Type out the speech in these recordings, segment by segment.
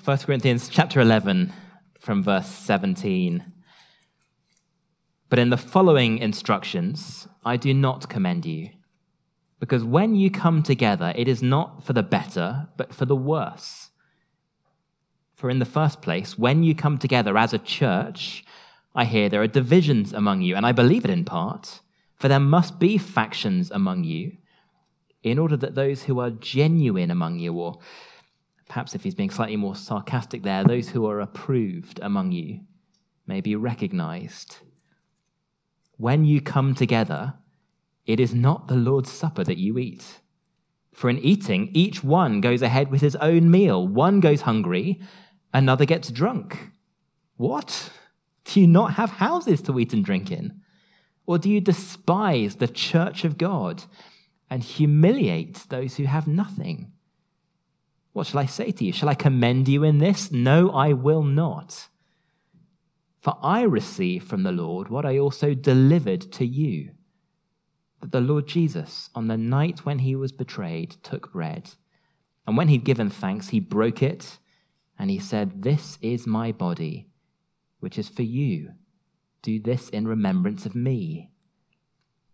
1 Corinthians chapter 11 from verse 17. But in the following instructions, I do not commend you. Because when you come together, it is not for the better, but for the worse. For in the first place, when you come together as a church, I hear there are divisions among you, and I believe it in part, for there must be factions among you, in order that those who are genuine among you, or perhaps if he's being slightly more sarcastic there, those who are approved among you may be recognized. When you come together, it is not the Lord's Supper that you eat. For in eating, each one goes ahead with his own meal. One goes hungry, another gets drunk. What? Do you not have houses to eat and drink in? Or do you despise the church of God and humiliate those who have nothing? What shall I say to you? Shall I commend you in this? No, I will not. For I received from the Lord what I also delivered to you that the Lord Jesus, on the night when he was betrayed, took bread. And when he'd given thanks, he broke it and he said, This is my body which is for you. Do this in remembrance of me.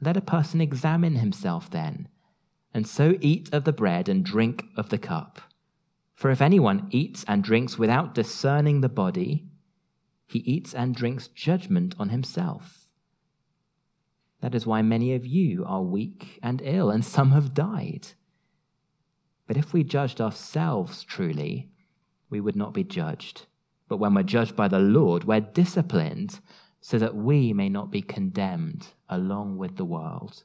Let a person examine himself then, and so eat of the bread and drink of the cup. For if anyone eats and drinks without discerning the body, he eats and drinks judgment on himself. That is why many of you are weak and ill, and some have died. But if we judged ourselves truly, we would not be judged. But when we're judged by the Lord, we're disciplined so that we may not be condemned along with the world.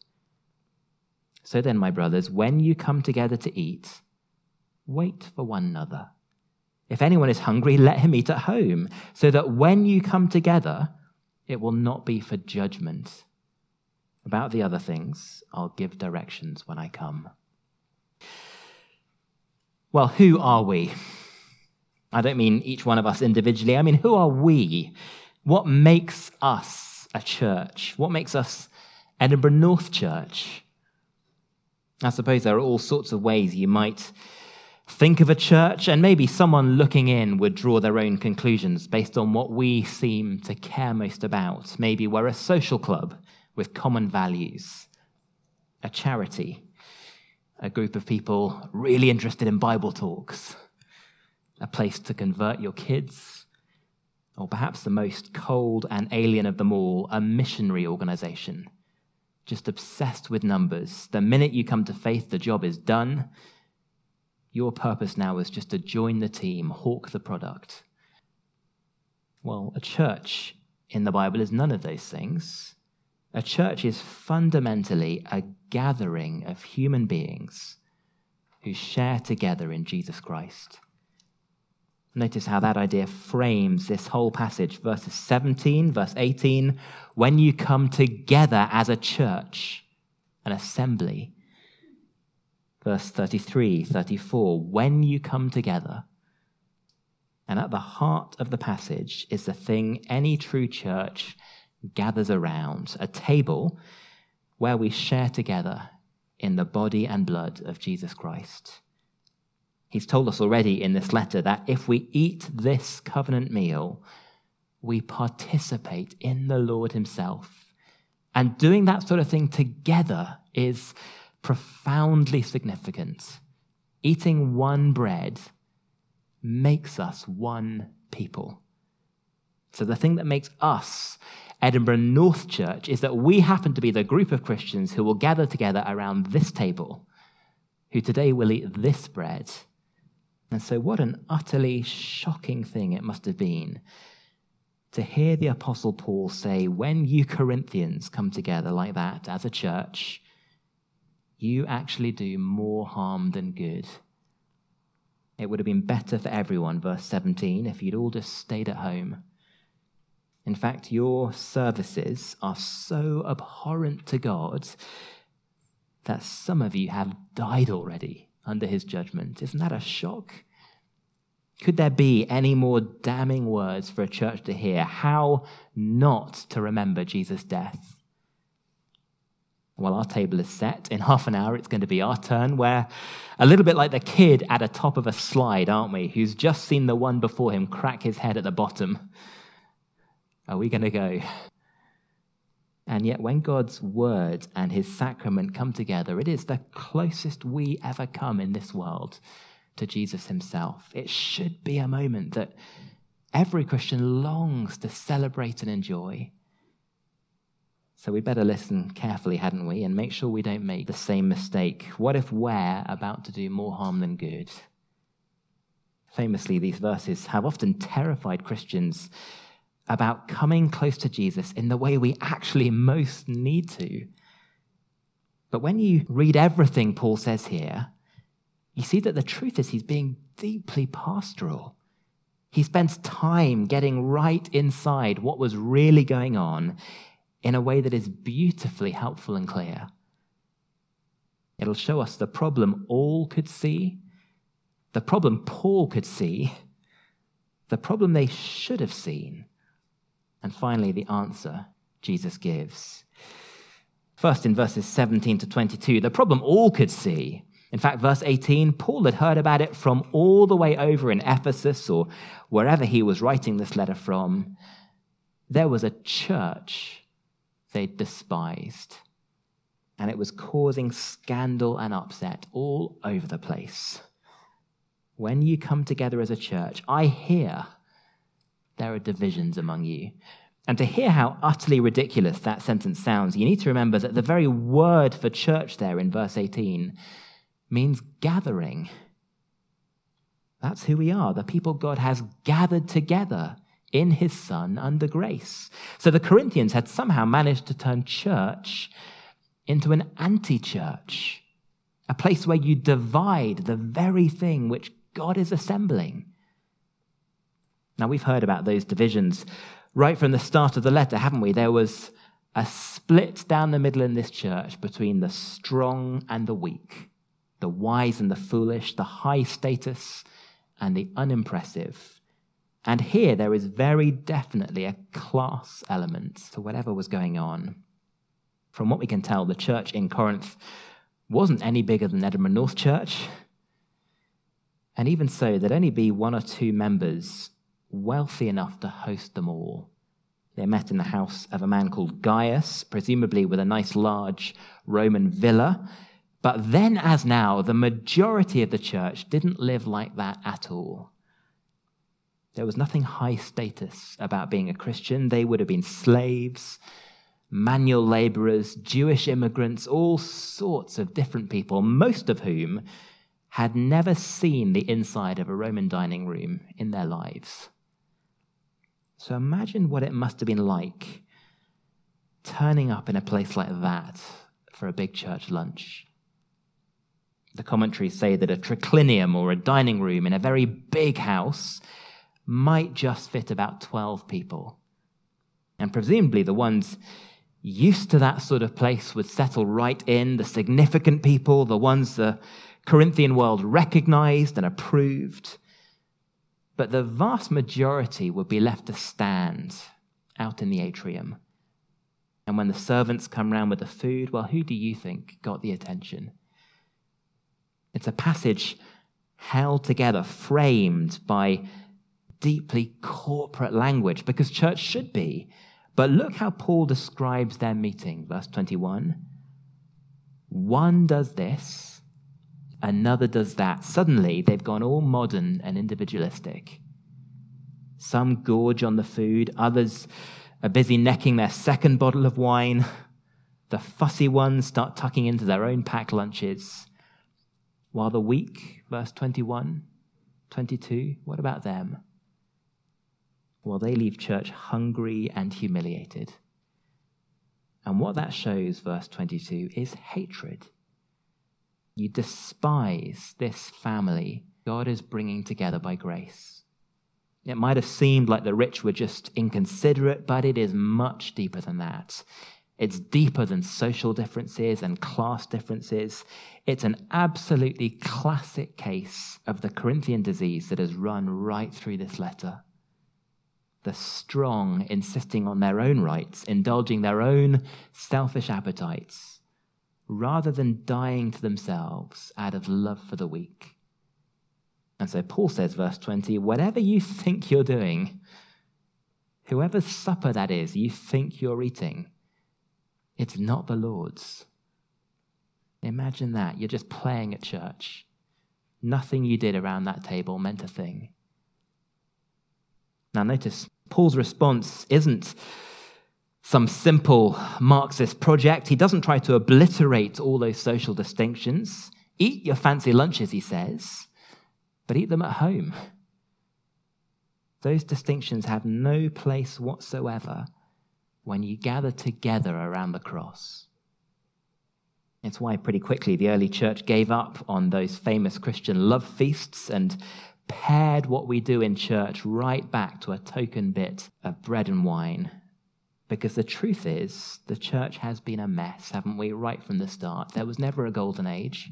So then, my brothers, when you come together to eat, wait for one another. If anyone is hungry, let him eat at home, so that when you come together, it will not be for judgment. About the other things, I'll give directions when I come. Well, who are we? I don't mean each one of us individually. I mean, who are we? What makes us a church? What makes us Edinburgh North Church? I suppose there are all sorts of ways you might think of a church, and maybe someone looking in would draw their own conclusions based on what we seem to care most about. Maybe we're a social club with common values, a charity a group of people really interested in Bible talks, a place to convert your kids, or perhaps the most cold and alien of them all, a missionary organization, just obsessed with numbers. The minute you come to faith, the job is done. Your purpose now is just to join the team, hawk the product. Well, a church in the Bible is none of those things. A church is fundamentally a gathering of human beings who share together in Jesus Christ. Notice how that idea frames this whole passage, verses 17, verse 18. When you come together as a church, an assembly. Verse 33, 34. When you come together. And at the heart of the passage is the thing any true church gathers around a table where we share together in the body and blood of Jesus Christ. He's told us already in this letter that if we eat this covenant meal, we participate in the Lord Himself. And doing that sort of thing together is profoundly significant. Eating one bread makes us one people. So the thing that makes us Edinburgh North Church is that we happen to be the group of Christians who will gather together around this table, who today will eat this bread. And so, what an utterly shocking thing it must have been to hear the Apostle Paul say, when you Corinthians come together like that as a church, you actually do more harm than good. It would have been better for everyone, verse 17, if you'd all just stayed at home. In fact, your services are so abhorrent to God that some of you have died already under his judgment. Isn't that a shock? Could there be any more damning words for a church to hear? How not to remember Jesus' death? Well, our table is set. In half an hour, it's going to be our turn. We're a little bit like the kid at the top of a slide, aren't we? Who's just seen the one before him crack his head at the bottom. Are we going to go? And yet, when God's word and his sacrament come together, it is the closest we ever come in this world to Jesus himself. It should be a moment that every Christian longs to celebrate and enjoy. So we better listen carefully, hadn't we, and make sure we don't make the same mistake. What if we're about to do more harm than good? Famously, these verses have often terrified Christians about coming close to Jesus in the way we actually most need to. But when you read everything Paul says here, you see that the truth is he's being deeply pastoral. He spends time getting right inside what was really going on in a way that is beautifully helpful and clear. It'll show us the problem all could see, the problem Paul could see, the problem they should have seen, and finally the answer Jesus gives. First, in verses 17 to 22, the problem all could see. In fact, verse 18, Paul had heard about it from all the way over in Ephesus or wherever he was writing this letter from. There was a church they despised. And it was causing scandal and upset all over the place. When you come together as a church, I hear there are divisions among you. And to hear how utterly ridiculous that sentence sounds, you need to remember that the very word for church there in verse 18 means gathering. That's who we are, the people God has gathered together in his Son under grace. So the Corinthians had somehow managed to turn church into an anti church, a place where you divide the very thing which God is assembling. Now, we've heard about those divisions right from the start of the letter, haven't we? There was a split down the middle in this church between the strong and the weak, the wise and the foolish, the high status and the unimpressive. And here there is very definitely a class element to whatever was going on. From what we can tell, the church in Corinth wasn't any bigger than Edinburgh North Church. And even so, there'd only be one or two members wealthy enough to host them all. They met in the house of a man called Gaius, presumably with a nice large Roman villa. But then, as now, the majority of the church didn't live like that at all. There was nothing high status about being a Christian. They would have been slaves, manual laborers, Jewish immigrants, all sorts of different people, most of whom had never seen the inside of a Roman dining room in their lives. So imagine what it must have been like turning up in a place like that for a big church lunch. The commentaries say that a triclinium or a dining room in a very big house might just fit about 12 people. And presumably the ones used to that sort of place would settle right in, the significant people, the ones the Corinthian world recognized and approved. But the vast majority would be left to stand out in the atrium. And when the servants come round with the food, well, who do you think got the attention? It's a passage held together, framed by deeply corporate language because church should be. But look how Paul describes their meeting, verse 21. One does this, another does that. Suddenly, they've gone all modern and individualistic. Some gorge on the food, others are busy necking their second bottle of wine. The fussy ones start tucking into their own packed lunches. While the weak, verse 21, 22, what about them? Well, they leave church hungry and humiliated. And what that shows, verse 22, is hatred. You despise this family God is bringing together by grace. It might have seemed like the rich were just inconsiderate, but it is much deeper than that. It's deeper than social differences and class differences. It's an absolutely classic case of the Corinthian disease that has run right through this letter. The strong insisting on their own rights, indulging their own selfish appetites, rather than dying to themselves out of love for the weak. And so Paul says, verse 20, whatever you think you're doing, whoever's supper that is, you think you're eating, it's not the Lord's. Imagine that. You're just playing at church. Nothing you did around that table meant a thing. Now, notice Paul's response isn't some simple Marxist project. He doesn't try to obliterate all those social distinctions. Eat your fancy lunches, he says but eat them at home. Those distinctions have no place whatsoever when you gather together around the cross. It's why, pretty quickly, the early church gave up on those famous Christian love feasts and pared what we do in church right back to a token bit of bread and wine. Because the truth is, the church has been a mess, haven't we, right from the start? There was never a golden age.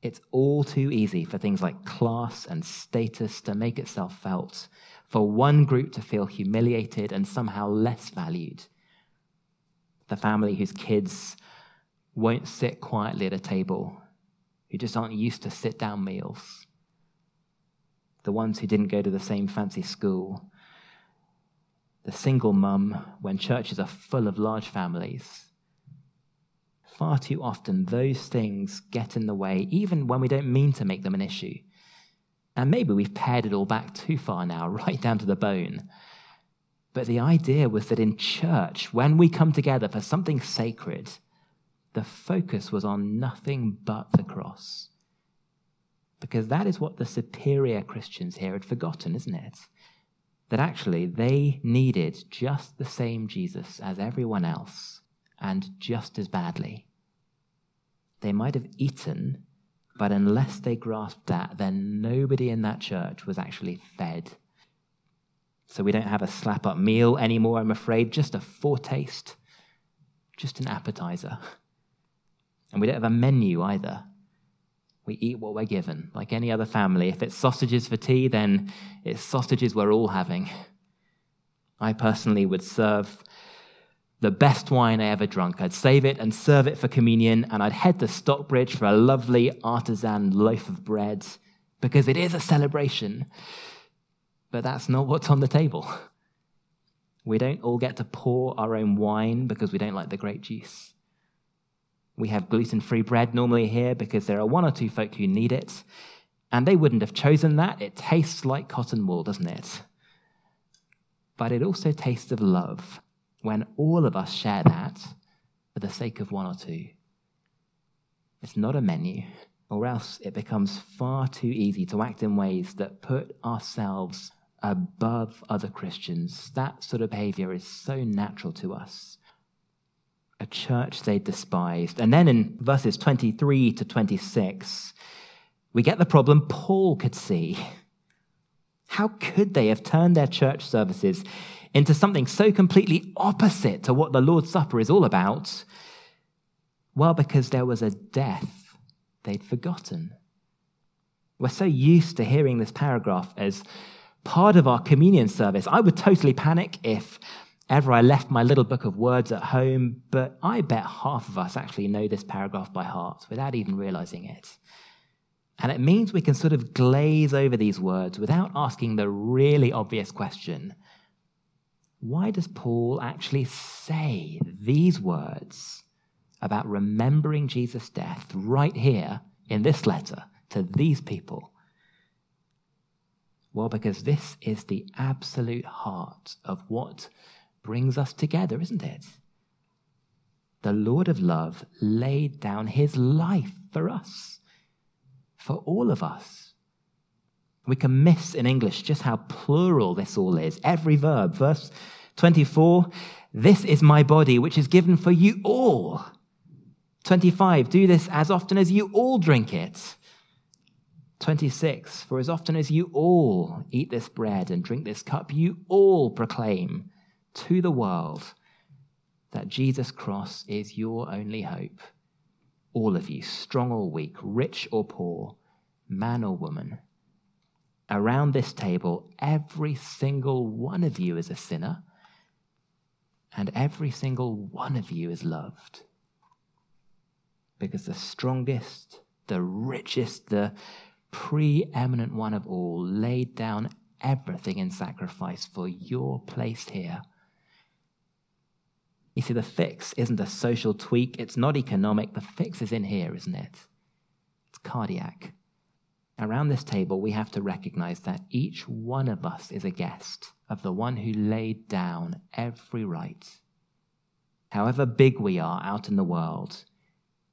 It's all too easy for things like class and status to make itself felt, for one group to feel humiliated and somehow less valued. The family whose kids won't sit quietly at a table, who just aren't used to sit down meals. The ones who didn't go to the same fancy school. The single mum when churches are full of large families far too often those things get in the way, even when we don't mean to make them an issue. And maybe we've pared it all back too far now, right down to the bone. But the idea was that in church, when we come together for something sacred, the focus was on nothing but the cross. Because that is what the superior Christians here had forgotten, isn't it? That actually they needed just the same Jesus as everyone else, and just as badly. They might have eaten, but unless they grasped that, then nobody in that church was actually fed. So we don't have a slap up meal anymore, I'm afraid, just a foretaste, just an appetizer. And we don't have a menu either. We eat what we're given, like any other family. If it's sausages for tea, then it's sausages we're all having. I personally would serve the best wine I ever drunk. I'd save it and serve it for communion, and I'd head to Stockbridge for a lovely artisan loaf of bread because it is a celebration. But that's not what's on the table. We don't all get to pour our own wine because we don't like the grape juice. We have gluten free bread normally here because there are one or two folk who need it, and they wouldn't have chosen that. It tastes like cotton wool, doesn't it? But it also tastes of love when all of us share that for the sake of one or two. It's not a menu, or else it becomes far too easy to act in ways that put ourselves above other Christians. That sort of behavior is so natural to us. A church they despised. And then in verses 23 to 26, we get the problem Paul could see. How could they have turned their church services into something so completely opposite to what the Lord's Supper is all about? Well, because there was a death they'd forgotten. We're so used to hearing this paragraph as part of our communion service. I would totally panic if ever I left my little book of words at home, but I bet half of us actually know this paragraph by heart without even realizing it. And it means we can sort of glaze over these words without asking the really obvious question why does Paul actually say these words about remembering Jesus' death right here in this letter to these people? Well, because this is the absolute heart of what brings us together, isn't it? The Lord of love laid down his life for us, for all of us. We can miss in English just how plural this all is. Every verb. Verse 24, this is my body, which is given for you all. 25, do this as often as you all drink it. 26 For as often as you all eat this bread and drink this cup, you all proclaim to the world that Jesus' cross is your only hope. All of you, strong or weak, rich or poor, man or woman. Around this table, every single one of you is a sinner, and every single one of you is loved. Because the strongest, the richest, the preeminent one of all laid down everything in sacrifice for your place here. You see, the fix isn't a social tweak, it's not economic. The fix is in here, isn't it? It's cardiac. Around this table, we have to recognize that each one of us is a guest of the one who laid down every right. However big we are out in the world,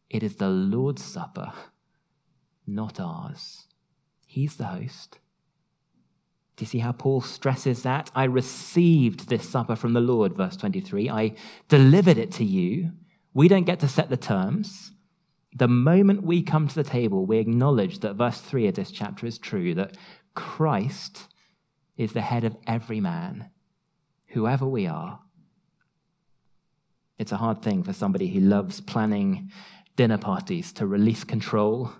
it is the Lord's Supper, not ours. He's the host. Do you see how Paul stresses that? I received this supper from the Lord, verse 23. I delivered it to you. We don't get to set the terms. The moment we come to the table, we acknowledge that verse 3 of this chapter is true that Christ is the head of every man, whoever we are. It's a hard thing for somebody who loves planning dinner parties to release control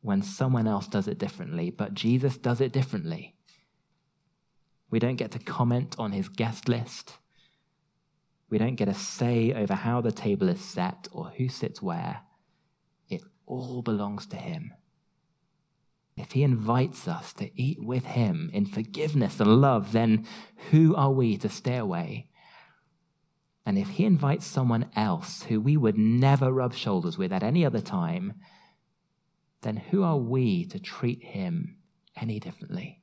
when someone else does it differently, but Jesus does it differently. We don't get to comment on his guest list. We don't get a say over how the table is set or who sits where It all belongs to Him. If He invites us to eat with Him in forgiveness and love, then who are we to stay away? And if He invites someone else who we would never rub shoulders with at any other time, then who are we to treat Him any differently?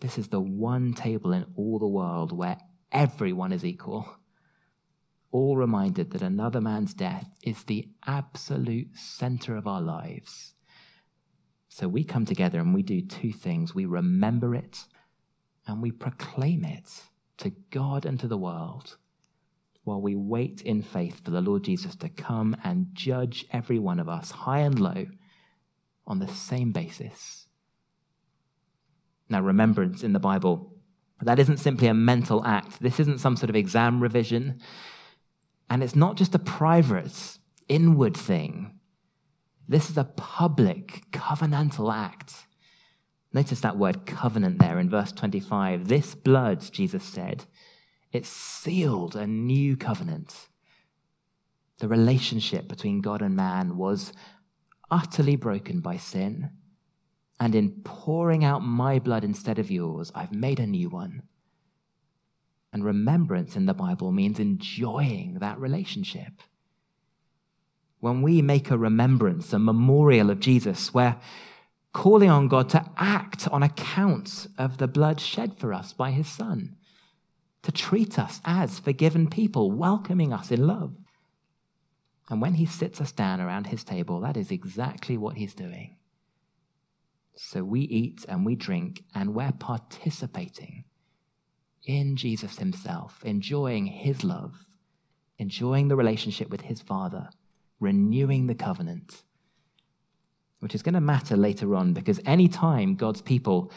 This is the one table in all the world where everyone is equal all reminded that another man's death is the absolute center of our lives. So we come together and we do two things we remember it and we proclaim it to God and to the world while we wait in faith for the Lord Jesus to come and judge every one of us, high and low, on the same basis. Now, remembrance in the Bible, that isn't simply a mental act. This isn't some sort of exam revision. And it's not just a private, inward thing. This is a public, covenantal act. Notice that word covenant there in verse 25. This blood, Jesus said, it sealed a new covenant. The relationship between God and man was utterly broken by sin. And in pouring out my blood instead of yours, I've made a new one. And remembrance in the Bible means enjoying that relationship. When we make a remembrance, a memorial of Jesus, we're calling on God to act on account of the blood shed for us by his Son, to treat us as forgiven people, welcoming us in love. And when he sits us down around his table, that is exactly what he's doing. So we eat and we drink and we're participating in Jesus himself, enjoying his love, enjoying the relationship with his Father, renewing the covenant, which is going to matter later on because anytime God's people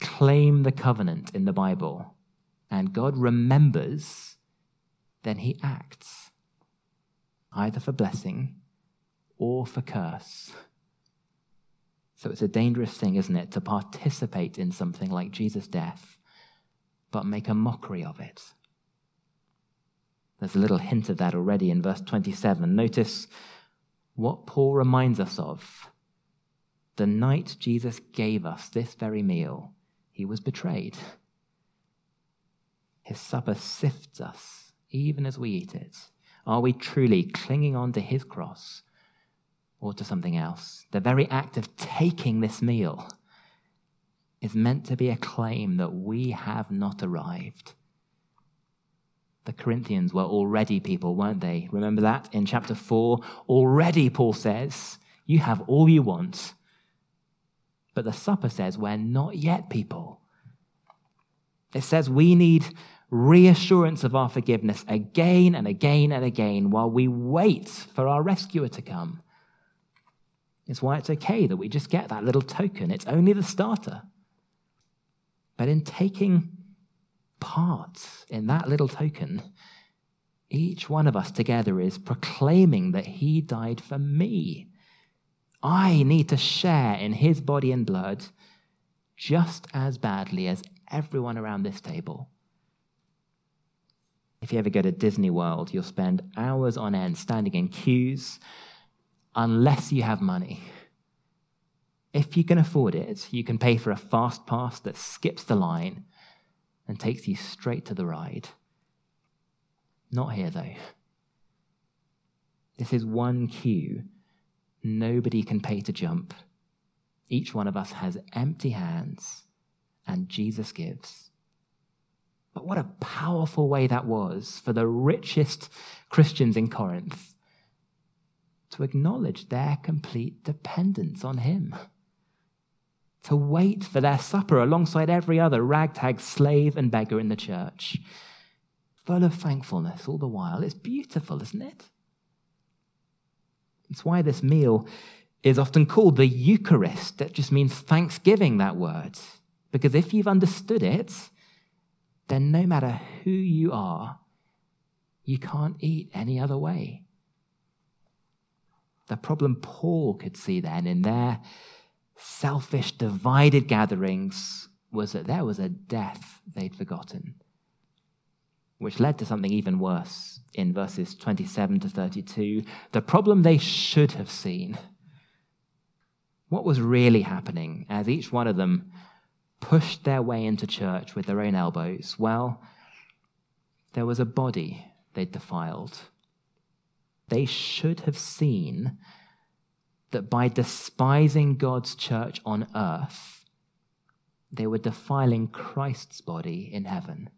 claim the covenant in the Bible and God remembers, then he acts, either for blessing or for curse. So it's a dangerous thing, isn't it, to participate in something like Jesus' death but make a mockery of it. There's a little hint of that already in verse 27. Notice what Paul reminds us of. The night Jesus gave us this very meal, he was betrayed. His supper sifts us even as we eat it. Are we truly clinging on to his cross or to something else? The very act of taking this meal is meant to be a claim that we have not arrived. The Corinthians were already people, weren't they? Remember that in chapter 4? Already, Paul says, you have all you want. But the supper says we're not yet people. It says we need reassurance of our forgiveness again and again and again while we wait for our rescuer to come. It's why it's okay that we just get that little token. It's only the starter. But in taking part in that little token, each one of us together is proclaiming that He died for me. I need to share in His body and blood just as badly as everyone around this table. If you ever go to Disney World, you'll spend hours on end standing in queues unless you have money. If you can afford it, you can pay for a fast pass that skips the line and takes you straight to the ride. Not here, though. This is one queue. Nobody can pay to jump. Each one of us has empty hands, and Jesus gives. But what a powerful way that was for the richest Christians in Corinth to acknowledge their complete dependence on Him to wait for their supper alongside every other ragtag slave and beggar in the church, full of thankfulness all the while. It's beautiful, isn't it? It's why this meal is often called the Eucharist. That just means thanksgiving, that word. Because if you've understood it, then no matter who you are, you can't eat any other way. The problem Paul could see then in their selfish, divided gatherings was that there was a death they'd forgotten, which led to something even worse in verses 27 to 32. The problem they should have seen. What was really happening as each one of them pushed their way into church with their own elbows? Well, there was a body they'd defiled. They should have seen that by despising God's church on earth, they were defiling Christ's body in heaven.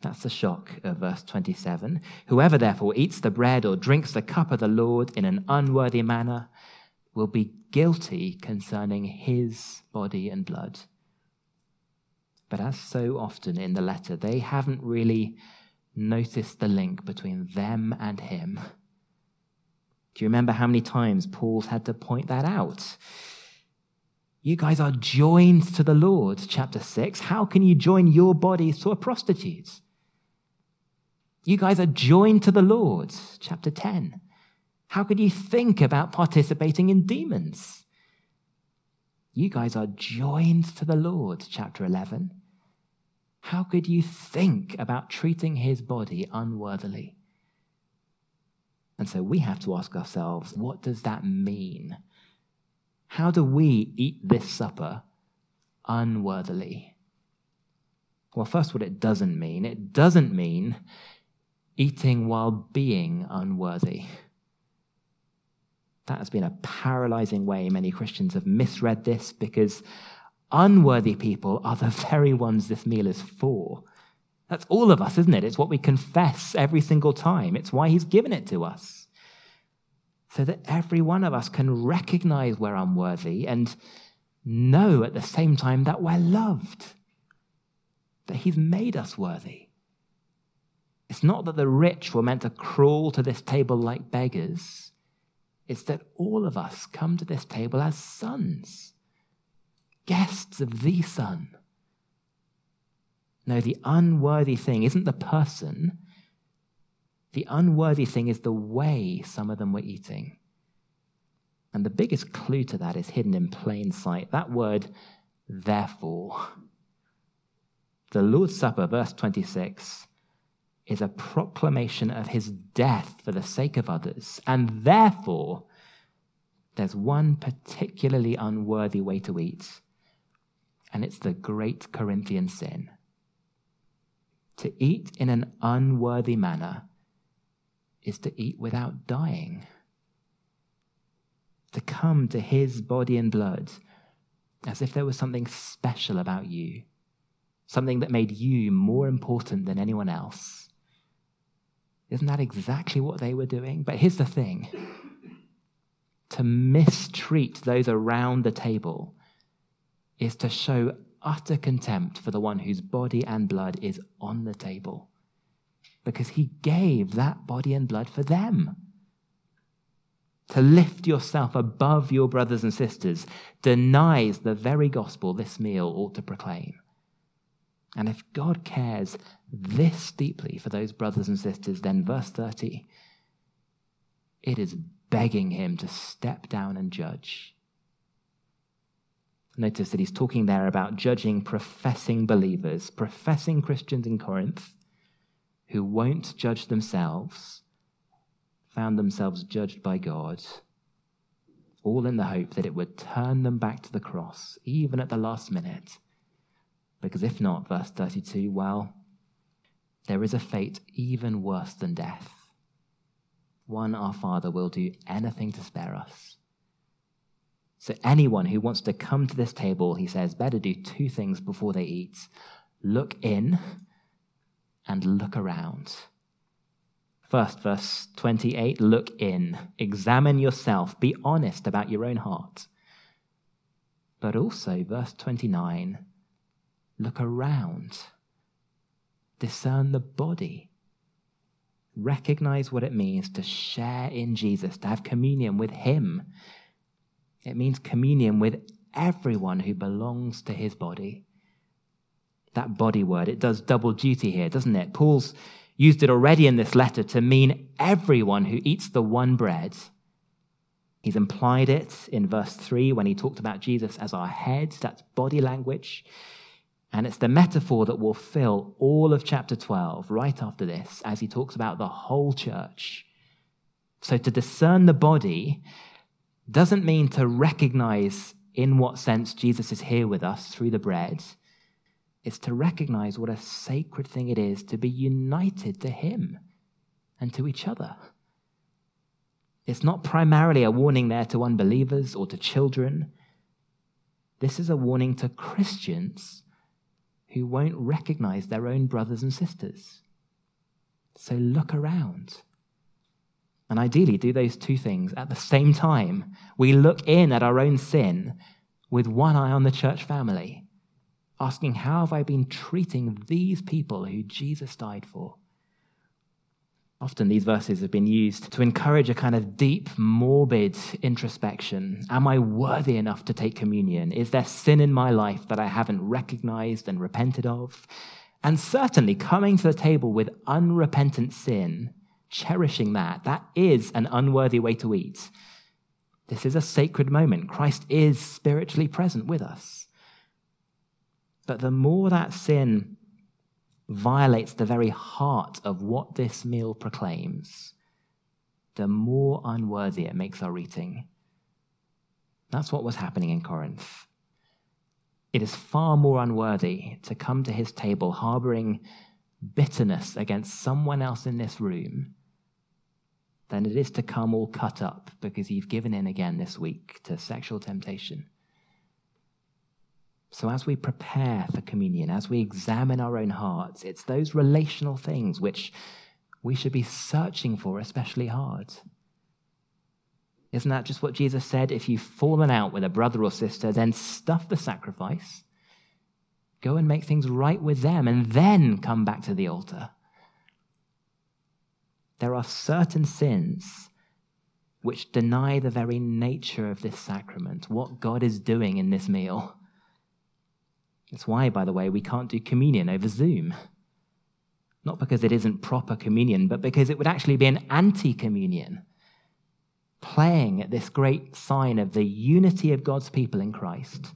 That's the shock of verse 27. Whoever therefore eats the bread or drinks the cup of the Lord in an unworthy manner will be guilty concerning his body and blood. But as so often in the letter, they haven't really noticed the link between them and him. Do you remember how many times Paul's had to point that out? You guys are joined to the Lord, chapter 6. How can you join your bodies to a prostitute? You guys are joined to the Lord, chapter 10. How could you think about participating in demons? You guys are joined to the Lord, chapter 11. How could you think about treating his body unworthily? And so we have to ask ourselves what does that mean? How do we eat this supper unworthily? Well, first, what it doesn't mean it doesn't mean eating while being unworthy. That has been a paralyzing way many Christians have misread this because unworthy people are the very ones this meal is for. That's all of us, isn't it? It's what we confess every single time. It's why He's given it to us. So that every one of us can recognize we're unworthy and know at the same time that we're loved, that He's made us worthy. It's not that the rich were meant to crawl to this table like beggars, it's that all of us come to this table as sons, guests of the Son no, the unworthy thing isn't the person. The unworthy thing is the way some of them were eating. And the biggest clue to that is hidden in plain sight. That word, therefore. The Lord's Supper, verse 26, is a proclamation of his death for the sake of others. And therefore, there's one particularly unworthy way to eat, and it's the great Corinthian sin to eat in an unworthy manner is to eat without dying. To come to his body and blood as if there was something special about you, something that made you more important than anyone else. Isn't that exactly what they were doing? But here's the thing to mistreat those around the table is to show utter contempt for the one whose body and blood is on the table because he gave that body and blood for them. to lift yourself above your brothers and sisters, denies the very gospel this meal ought to proclaim. And if God cares this deeply for those brothers and sisters, then verse 30, it is begging him to step down and judge. Notice that he's talking there about judging professing believers, professing Christians in Corinth who won't judge themselves, found themselves judged by God, all in the hope that it would turn them back to the cross, even at the last minute. Because if not, verse 32, well, there is a fate even worse than death one, our Father will do anything to spare us. So, anyone who wants to come to this table, he says, better do two things before they eat look in and look around. First, verse 28 look in, examine yourself, be honest about your own heart. But also, verse 29, look around, discern the body recognize what it means to share in Jesus, to have communion with Him. It means communion with everyone who belongs to His body. That body word, it does double duty here, doesn't it? Paul's used it already in this letter to mean everyone who eats the one bread. He's implied it in verse 3 when he talked about Jesus as our head. That's body language. And it's the metaphor that will fill all of chapter 12 right after this as he talks about the whole church. So to discern the body doesn't mean to recognize in what sense Jesus is here with us through the bread. It's to recognize what a sacred thing it is to be united to him and to each other. It's not primarily a warning there to unbelievers or to children. This is a warning to Christians who won't recognize their own brothers and sisters. So look around. And ideally, do those two things at the same time. We look in at our own sin with one eye on the church family, asking, How have I been treating these people who Jesus died for? Often these verses have been used to encourage a kind of deep, morbid introspection. Am I worthy enough to take communion? Is there sin in my life that I haven't recognized and repented of? And certainly coming to the table with unrepentant sin, cherishing that, that is an unworthy way to eat. This is a sacred moment. Christ is spiritually present with us. But the more that sin violates the very heart of what this meal proclaims, the more unworthy it makes our eating. That's what was happening in Corinth. It is far more unworthy to come to his table harboring bitterness against someone else in this room than it is to come all cut up because you've given in again this week to sexual temptation. So, as we prepare for communion, as we examine our own hearts, it's those relational things which we should be searching for especially hard. Isn't that just what Jesus said? If you've fallen out with a brother or sister, then stuff the sacrifice, go and make things right with them, and then come back to the altar. There are certain sins which deny the very nature of this sacrament, what God is doing in this meal. That's why, by the way, we can't do communion over Zoom. Not because it isn't proper communion, but because it would actually be an anti communion, playing at this great sign of the unity of God's people in Christ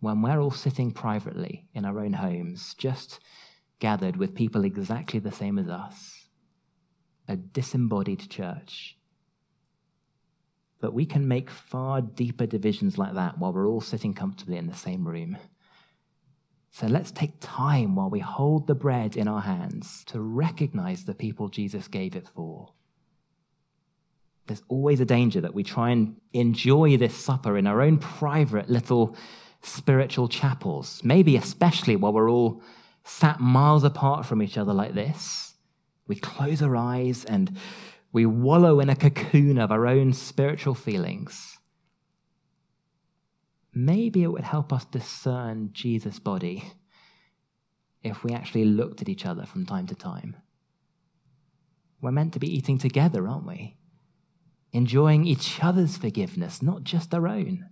when we're all sitting privately in our own homes, just gathered with people exactly the same as us, a disembodied church. But we can make far deeper divisions like that while we're all sitting comfortably in the same room. So let's take time while we hold the bread in our hands to recognize the people Jesus gave it for. There's always a danger that we try and enjoy this supper in our own private little spiritual chapels, maybe especially while we're all sat miles apart from each other like this. We close our eyes and we wallow in a cocoon of our own spiritual feelings maybe it would help us discern Jesus' body if we actually looked at each other from time to time. We're meant to be eating together, aren't we? enjoying each other's forgiveness, not just our own.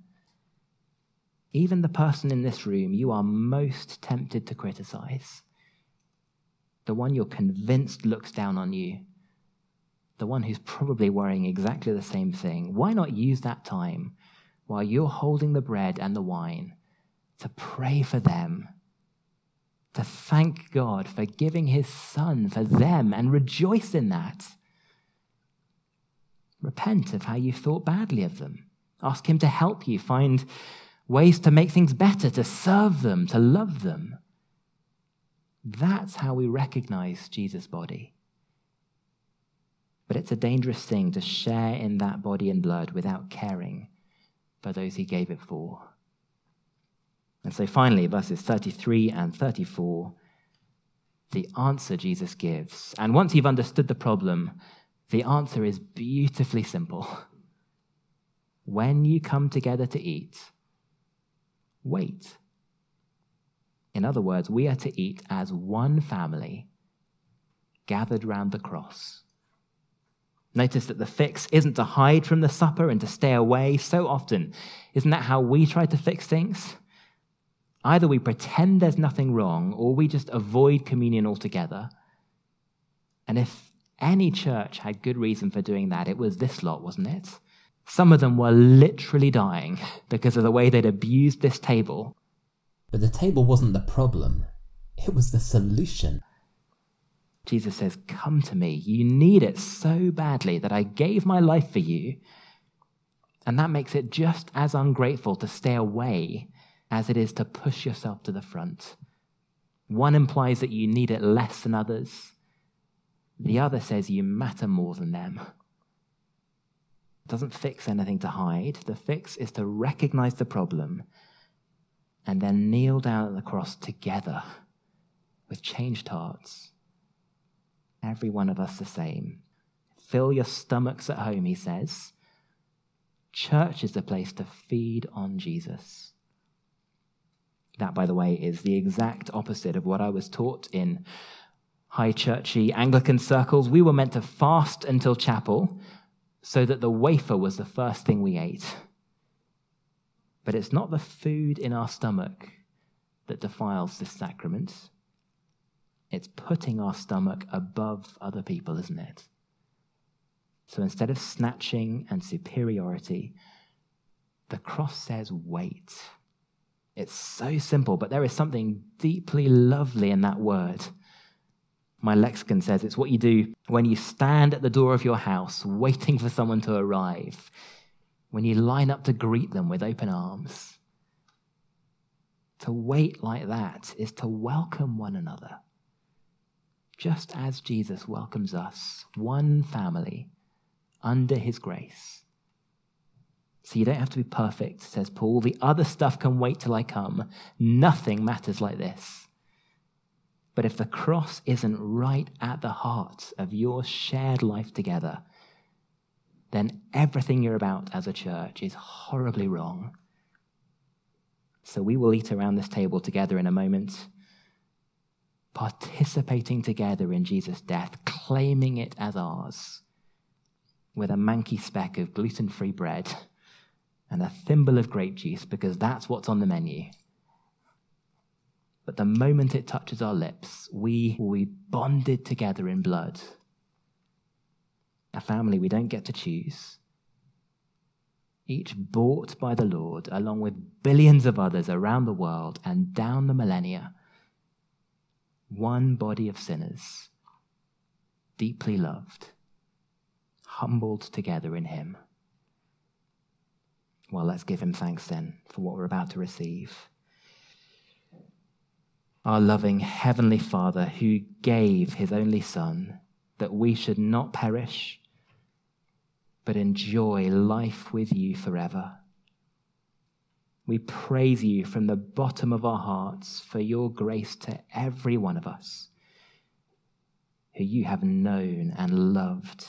Even the person in this room you are most tempted to criticize, the one you're convinced looks down on you, the one who's probably worrying exactly the same thing, why not use that time while you're holding the bread and the wine to pray for them, to thank God for giving his son for them and rejoice in that? Repent of how you thought badly of them. Ask him to help you find ways to make things better, to serve them, to love them. That's how we recognize Jesus' body. But it's a dangerous thing to share in that body and blood without caring for those he gave it for. And so finally, verses 33 and 34, the answer Jesus gives. And once you've understood the problem, the answer is beautifully simple. When you come together to eat, wait. In other words, we are to eat as one family gathered round the cross. Notice that the fix isn't to hide from the supper and to stay away so often. Isn't that how we try to fix things? Either we pretend there's nothing wrong or we just avoid communion altogether. And if any church had good reason for doing that, it was this lot, wasn't it? Some of them were literally dying because of the way they'd abused this table. But the table wasn't the problem, it was the solution. Jesus says, Come to me. You need it so badly that I gave my life for you. And that makes it just as ungrateful to stay away as it is to push yourself to the front. One implies that you need it less than others, the other says you matter more than them. It doesn't fix anything to hide. The fix is to recognize the problem and then kneel down at the cross together with changed hearts. Every one of us the same. Fill your stomachs at home, he says. Church is the place to feed on Jesus. That, by the way, is the exact opposite of what I was taught in high churchy Anglican circles. We were meant to fast until chapel so that the wafer was the first thing we ate. But it's not the food in our stomach that defiles this sacrament. It's putting our stomach above other people, isn't it? So instead of snatching and superiority, the cross says, wait. It's so simple, but there is something deeply lovely in that word. My lexicon says it's what you do when you stand at the door of your house waiting for someone to arrive, when you line up to greet them with open arms. To wait like that is to welcome one another, just as Jesus welcomes us, one family, under his grace. So you don't have to be perfect, says Paul. The other stuff can wait till I come. Nothing matters like this. But if the cross isn't right at the heart of your shared life together, then everything you're about as a church is horribly wrong. So we will eat around this table together in a moment, participating together in Jesus' death, claiming it as ours, with a manky speck of gluten free bread and a thimble of grape juice, because that's what's on the menu. But the moment it touches our lips, we will be bonded together in blood. A family we don't get to choose. Each bought by the Lord, along with billions of others around the world and down the millennia. One body of sinners, deeply loved, humbled together in Him. Well, let's give Him thanks then for what we're about to receive our loving Heavenly Father who gave his only Son that we should not perish, but enjoy life with you forever. We praise you from the bottom of our hearts for your grace to every one of us who you have known and loved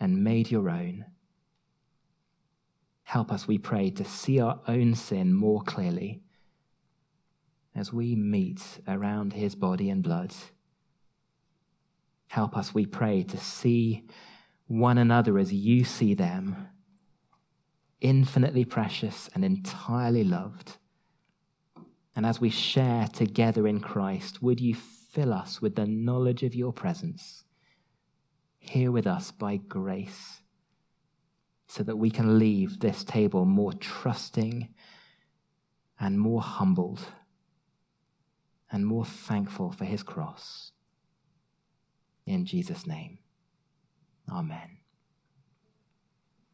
and made your own. Help us, we pray, to see our own sin more clearly as we meet around his body and blood. Help us, we pray, to see one another as you see them, infinitely precious and entirely loved. And as we share together in Christ, would you fill us with the knowledge of your presence here with us by grace so that we can leave this table more trusting and more humbled and more thankful for his cross. In Jesus' name, amen.